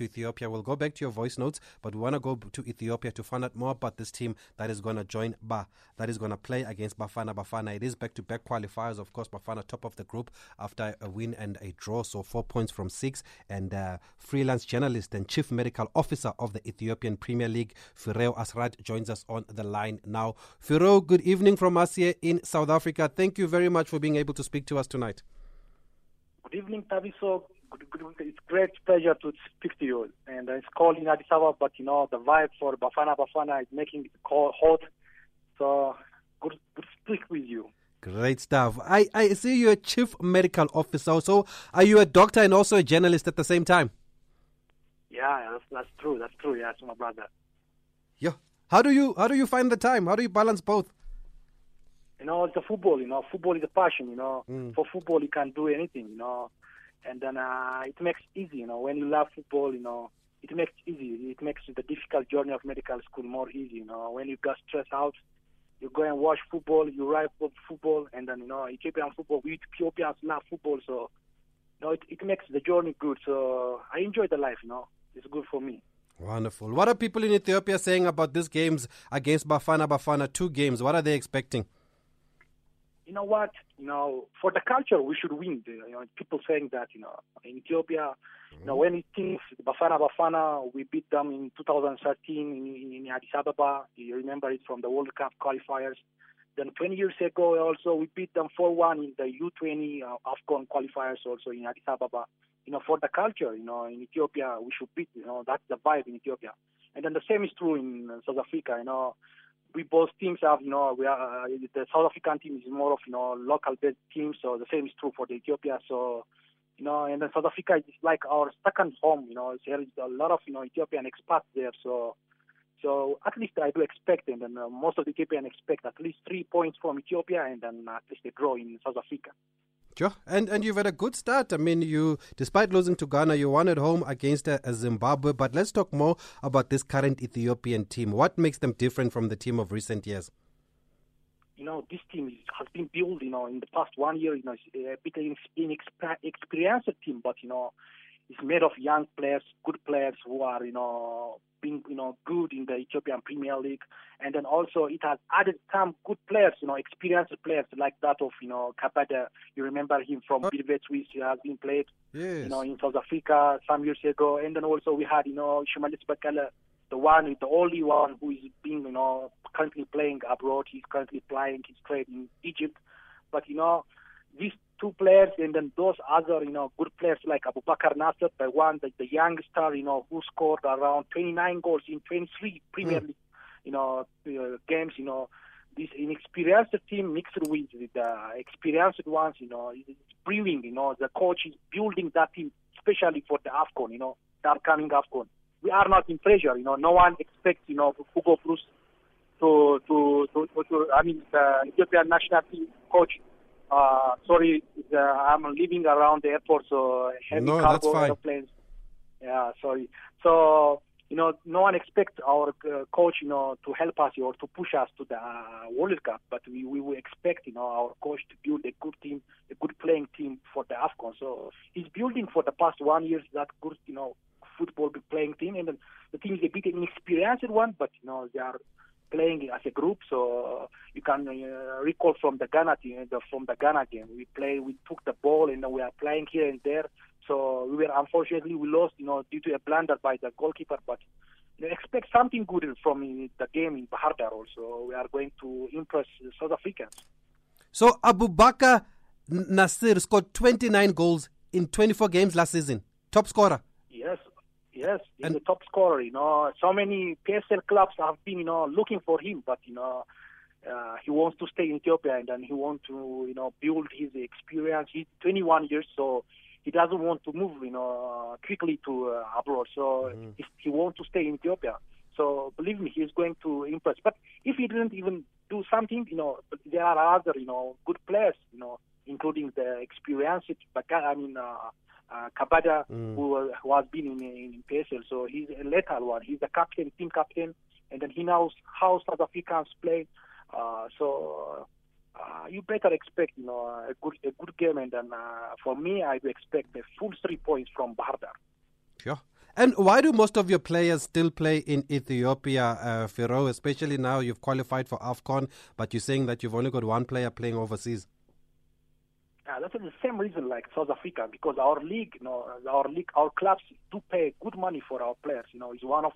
Ethiopia. We'll go back to your voice notes, but we want to go to Ethiopia to find out more about this team that is going to join Ba, that is going to play against Bafana Bafana. It is back to back qualifiers. Of course, Bafana top of the group after a win and a draw, so four points from six. And uh, freelance journalist and chief medical officer of the Ethiopian Premier League, Fireo Asrat, joins us on the line now. Fireo, good evening from us here in South Africa. Thank you very much for being able to speak to us tonight. Good evening, Taviso good, good, it's great pleasure to speak to you. And it's cold in Addis Ababa, but you know the vibe for Bafana Bafana is making it cold, hot. So good, good to speak with you. Great stuff. I, I see you're a chief medical officer. So are you a doctor and also a journalist at the same time? Yeah, that's, that's true. That's true. Yes, my brother. Yeah. How do you how do you find the time? How do you balance both? You know, it's a football. You know, football is a passion. You know, mm. for football you can do anything. You know, and then uh, it makes easy. You know, when you love football, you know, it makes easy. It makes the difficult journey of medical school more easy. You know, when you get stressed out, you go and watch football, you write football, and then you know Ethiopian football. We Ethiopians love football, so you know it, it makes the journey good. So I enjoy the life. You know, it's good for me. Wonderful. What are people in Ethiopia saying about these games against Bafana Bafana? Two games. What are they expecting? You know what, you know, for the culture, we should win. You know, people saying that, you know, in Ethiopia, mm-hmm. you know, when it teams Bafana Bafana, we beat them in 2013 in, in Addis Ababa. You remember it from the World Cup qualifiers. Then 20 years ago, also we beat them 4-1 in the U20 uh, AFCON qualifiers, also in Addis Ababa. You know, for the culture, you know, in Ethiopia, we should beat. You know, that's the vibe in Ethiopia. And then the same is true in South Africa. You know, we both teams have, you know, we are, uh, the South African team is more of, you know, local-based team, so the same is true for the Ethiopia. So, you know, and then South Africa is like our second home, you know, there is a lot of, you know, Ethiopian expats there, so, so at least I do expect, and then uh, most of the Ethiopian expect at least three points from Ethiopia, and then at least a draw in South Africa. Sure. And and you've had a good start. I mean, you despite losing to Ghana, you won at home against a, a Zimbabwe. But let's talk more about this current Ethiopian team. What makes them different from the team of recent years? You know, this team has been built. You know, in the past one year. You know, it's uh, a bit inexperienced team, but you know, it's made of young players, good players who are you know being you know good in the Ethiopian Premier League, and then also it has added some good players, you know, experienced players like that of you know Kebede. You remember him from oh. Swiss. He has been played, yes. you know, in South Africa some years ago, and then also we had you know Shimelis Bekele, the one, the only one who is being you know currently playing abroad. He's currently playing his trade in Egypt, but you know these two players and then those other, you know, good players like Abubakar Nasser, the one, the, the youngster, you know, who scored around 29 goals in 23 Premier mm. League, you know, uh, games, you know, this inexperienced team mixed with the experienced ones, you know, it's brewing, you know, the coach is building that team, especially for the AFCON, you know, the upcoming AFCON. We are not in pressure, you know, no one expects, you know, Hugo Broos to, to, to, to, to I mean, the Ethiopian national team coach uh, sorry, uh, I'm living around the airport, so heavy no, cargo airplanes. Yeah, sorry. So you know, no one expects our uh, coach, you know, to help us or to push us to the uh, World Cup, but we, we will expect, you know, our coach to build a good team, a good playing team for the AFCON. So he's building for the past one year that good, you know, football playing team, and the team is a bit inexperienced one, but you know, they are playing as a group. So you can uh, recall from the Ghana team, the, from the Ghana game, we play, we took the ball and we are playing here and there. So we were unfortunately we lost, you know, due to a blunder by the goalkeeper. But you expect something good from the game in Bahir Dar. Also, we are going to impress South Africans. So Abubakar Nasir scored 29 goals in 24 games last season, top scorer. Yes, he's and, the top scorer. You know, so many PSL clubs have been, you know, looking for him, but you know, uh, he wants to stay in Ethiopia and then he wants to, you know, build his experience. He's 21 years, so he doesn't want to move, you know, quickly to uh, abroad. So mm-hmm. he, he wants to stay in Ethiopia. So believe me, he's going to impress. But if he didn't even do something, you know, there are other, you know, good players, you know, including the experienced, but I mean, uh, uh, Kebede, mm. who, who has been in, in PSL. So he's a lethal one. He's the captain, team captain, and then he knows how South Africans play. Uh, so uh, you better expect, you know, a good a good game. And then uh, for me, I expect a full three points from Bahir Dar. Sure. And why do most of your players still play in Ethiopia, uh, Firo? Especially now you've qualified for AFCON, but you're saying that you've only got one player playing overseas. Yeah, that's the same reason like South Africa because our league, you know, our league, our clubs do pay good money for our players. You know, it's one of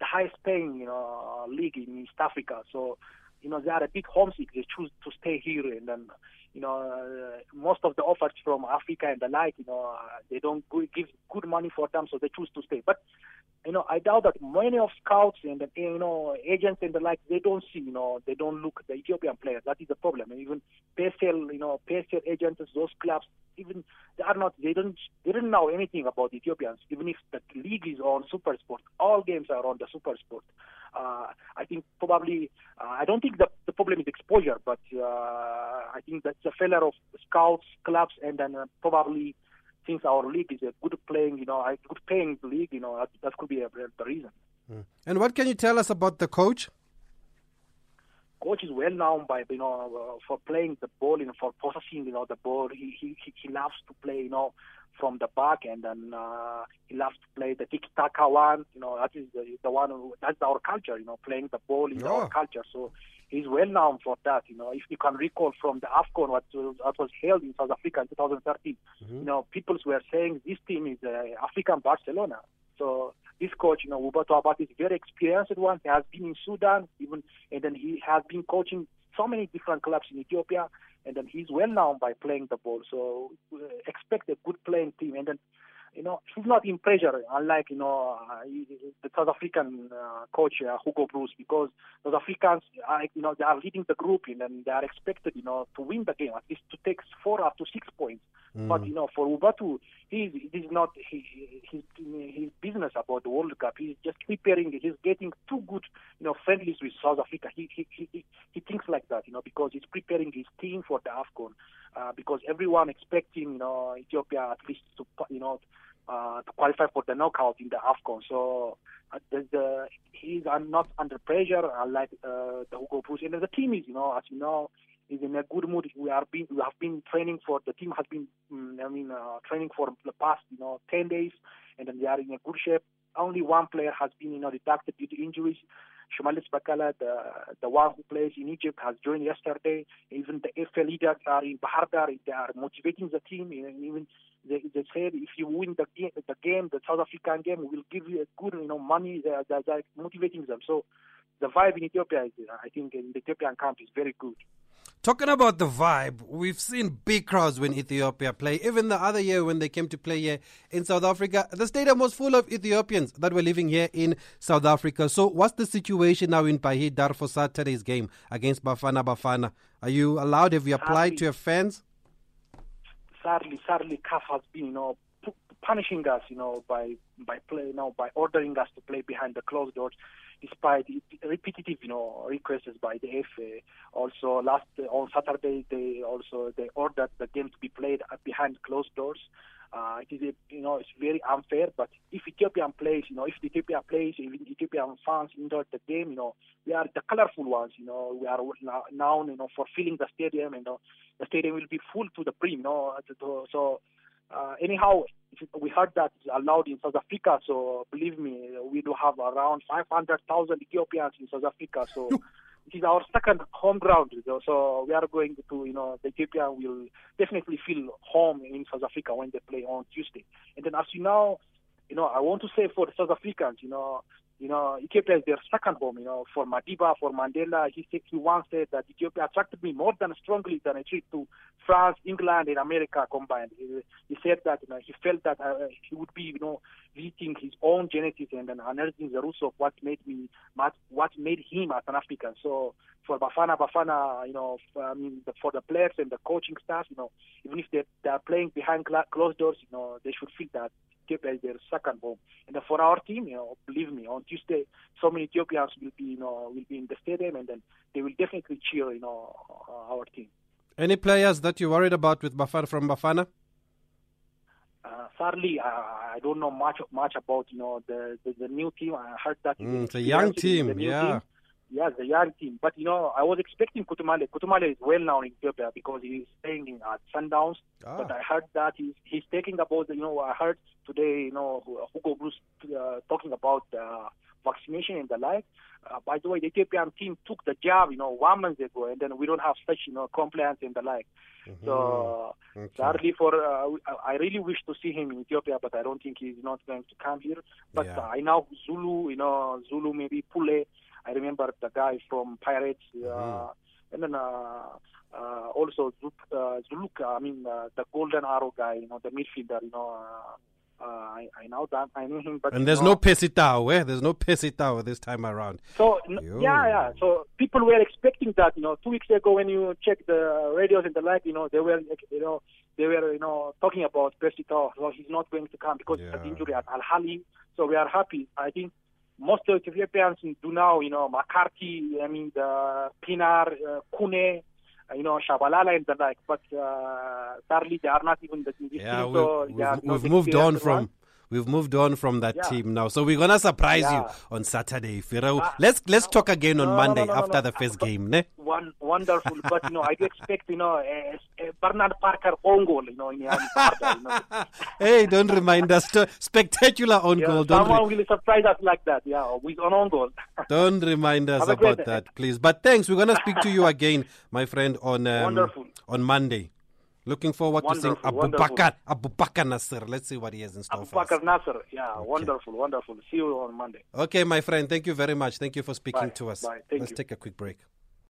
the highest paying, you know, league in East Africa. So, you know, they are a bit homesick. They choose to stay here, and then, you know, uh, most of the offers from Africa and the like, you know, uh, they don't give good money for them, so they choose to stay. But you know, I doubt that many of scouts and you know agents and the like, they don't see, you know, they don't look the Ethiopian players. That is the problem. And even PSL, you know, PSL agents, those clubs, even they are not, they don't, they don't know anything about Ethiopians. Even if the league is on Super Sport, all games are on the Super Sport. Uh, I think probably, uh, I don't think the, the problem is exposure, but uh, I think that's a failure of scouts, clubs, and then uh, probably since our league is a good playing, you know, a good paying league, you know, that, that could be a, the reason. Mm. And what can you tell us about the coach? Coach is well known by you know uh, for playing the ball, you know, for possessing you know the ball. He he he loves to play, you know, from the back, end and then uh, he loves to play the tiki taka one. You know, that is the, the one. Who, that's our culture. You know, playing the ball is oh. our culture. So he's well known for that. You know, if you can recall from the AFCON what was, what was held in South Africa in 2013, mm-hmm. you know, people were saying this team is uh, African Barcelona. So this coach, you know, Wubetu Abate is very experienced one. He has been in Sudan, even, and then he has been coaching so many different clubs in Ethiopia, and then he's well known by playing the ball. So uh, expect a good playing team, and then you know, he's not in pressure, unlike, you know, uh, the South African uh, coach, uh, Hugo Broos, because South Africans, are, you know, they are leading the group and then they are expected, you know, to win the game, at least to take four up to six points. Mm. But, you know, for Wubetu, he's, he's not he, his, his business about the World Cup. He's just preparing, he's getting too good, you know, friendlies with South Africa. He, he, he, he thinks like that, you know, because he's preparing his team for the AFCON. Uh, because everyone expecting, you know, Ethiopia at least to, you know, uh, to qualify for the knockout in the AFCON. So uh, the, the, he's not under pressure uh, like uh, the Hugo Broos. And the team is, you know, as you know, is in a good mood. We are been, we have been training for the team has been, um, I mean, uh, training for the past, you know, ten days, and then they are in a good shape. Only one player has been, you know, deducted due to injuries. Shimelis Bekele, the the one who plays in Egypt, has joined yesterday. Even the FA leaders are in Bahir Dar. They are motivating the team. Even they, they said if you win the game, the game, the South African game, we will give you a good, you know, money. They are, they are motivating them. So the vibe in Ethiopia, is, I think, in the Ethiopian camp is very good. Talking about the vibe, we've seen big crowds when Ethiopia play. Even the other year when they came to play here in South Africa, the stadium was full of Ethiopians that were living here in South Africa. So, what's the situation now in Bahir Dar for Saturday's game against Bafana Bafana? Are you allowed? Have you applied sadly, to your fans? Sadly, sadly, CAF has been, you know, punishing us, you know, by by play, you know, by ordering us to play behind the closed doors despite repetitive, you know, requests by the FA. Also, last on Saturday, they also they ordered the game to be played behind closed doors. Uh, it is, a, you know, it's very unfair. But if Ethiopian plays, you know, if Ethiopian plays, even Ethiopian fans enjoy the game, you know, we are the colorful ones. You know, we are known, you know, for filling the stadium, and you know, the stadium will be full to the brim. You know, so uh, anyhow, we heard that it's allowed in South Africa. So believe me, we do have around 500,000 Ethiopians in South Africa. So it is our second home ground. So we are going to, you know, the Ethiopian will definitely feel home in South Africa when they play on Tuesday. And then as you know, you know, I want to say for the South Africans, you know, you know, Ethiopia is their second home, you know, for Madiba, for Mandela. He said, he once said that Ethiopia attracted me more than strongly than a trip to France, England, and America combined. He, he said that, you know, he felt that uh, he would be, you know, visiting his own genetics and then unearthing the roots of what made me, what made him as an African. So for Bafana, Bafana, you know, I mean, for the players and the coaching staff, you know, even if they, they are playing behind closed doors, you know, they should feel that Ethiopia is their second home. And for our team, you know, believe me, on Tuesday, so many Ethiopians will be, you know, will be in the stadium, and then they will definitely cheer, you know, our team. Any players that you're worried about with Bafana from Bafana? Uh, sadly, I, I don't know much much about you know the, the, the new team. I heard that mm, it's a young team, yeah. Team. Yes, the young team. But you know, I was expecting Kutumale. Kutumale is well known in Ethiopia because he's playing at Sundowns. Ah. But I heard that he's he's taking about you know I heard today you know Hugo Broos uh, talking about uh, vaccination and the like. Uh, by the way, the Ethiopian team took the job, you know, one month ago, and then we don't have such, you know, compliance and the like. Mm-hmm. So, okay. sadly, for uh, I really wish to see him in Ethiopia, but I don't think he's not going to come here. But yeah. uh, I know Zulu, you know, Zulu maybe Pule. I remember the guy from Pirates, uh, mm-hmm. and then uh, uh, also Zuluk, I mean, the Golden Arrow guy, you know, the midfielder, you know. Uh, I, I know that I knew him, but and there's know, no Percy Tau, eh? There's no Percy Tau this time around. So Yo. yeah, yeah. So people were expecting that. You know, two weeks ago when you check the radios and the like, you know, they were, you know, they were, you know, talking about Percy Tau. So he's not going to come because yeah. of injury at Al Ahly. So we are happy. I think most of the Ethiopians do now, you know, McCarthy, I mean, the Pienaar, uh, Khune, you know, Shabalala and the like. But uh, sadly, they are not even the team. Yeah, we, so we've, we've moved on from. We've moved on from that yeah. team now, so we're gonna surprise yeah. you on Saturday, Firo. Uh, let's let's talk again on no, Monday no, no, after the first game, ne? One wonderful, but you know, I do expect you know a, a Bernard Parker own goal, you know, in the you know. hey, don't remind us. Spectacular own yeah, goal. Don't someone re- will surprise us like that, yeah, with an own goal. don't remind us about that, please. But thanks. We're gonna speak to you again, my friend, on um, on Monday. Looking forward wonderful, to seeing Abu Bakar, Abu Bakar Nasser. Let's see what he has in store for us. Nasser, yeah, okay. wonderful, wonderful. See you on Monday. Okay, my friend. Thank you very much. Thank you for speaking Bye. to us. Bye. Thank Let's you. take a quick break.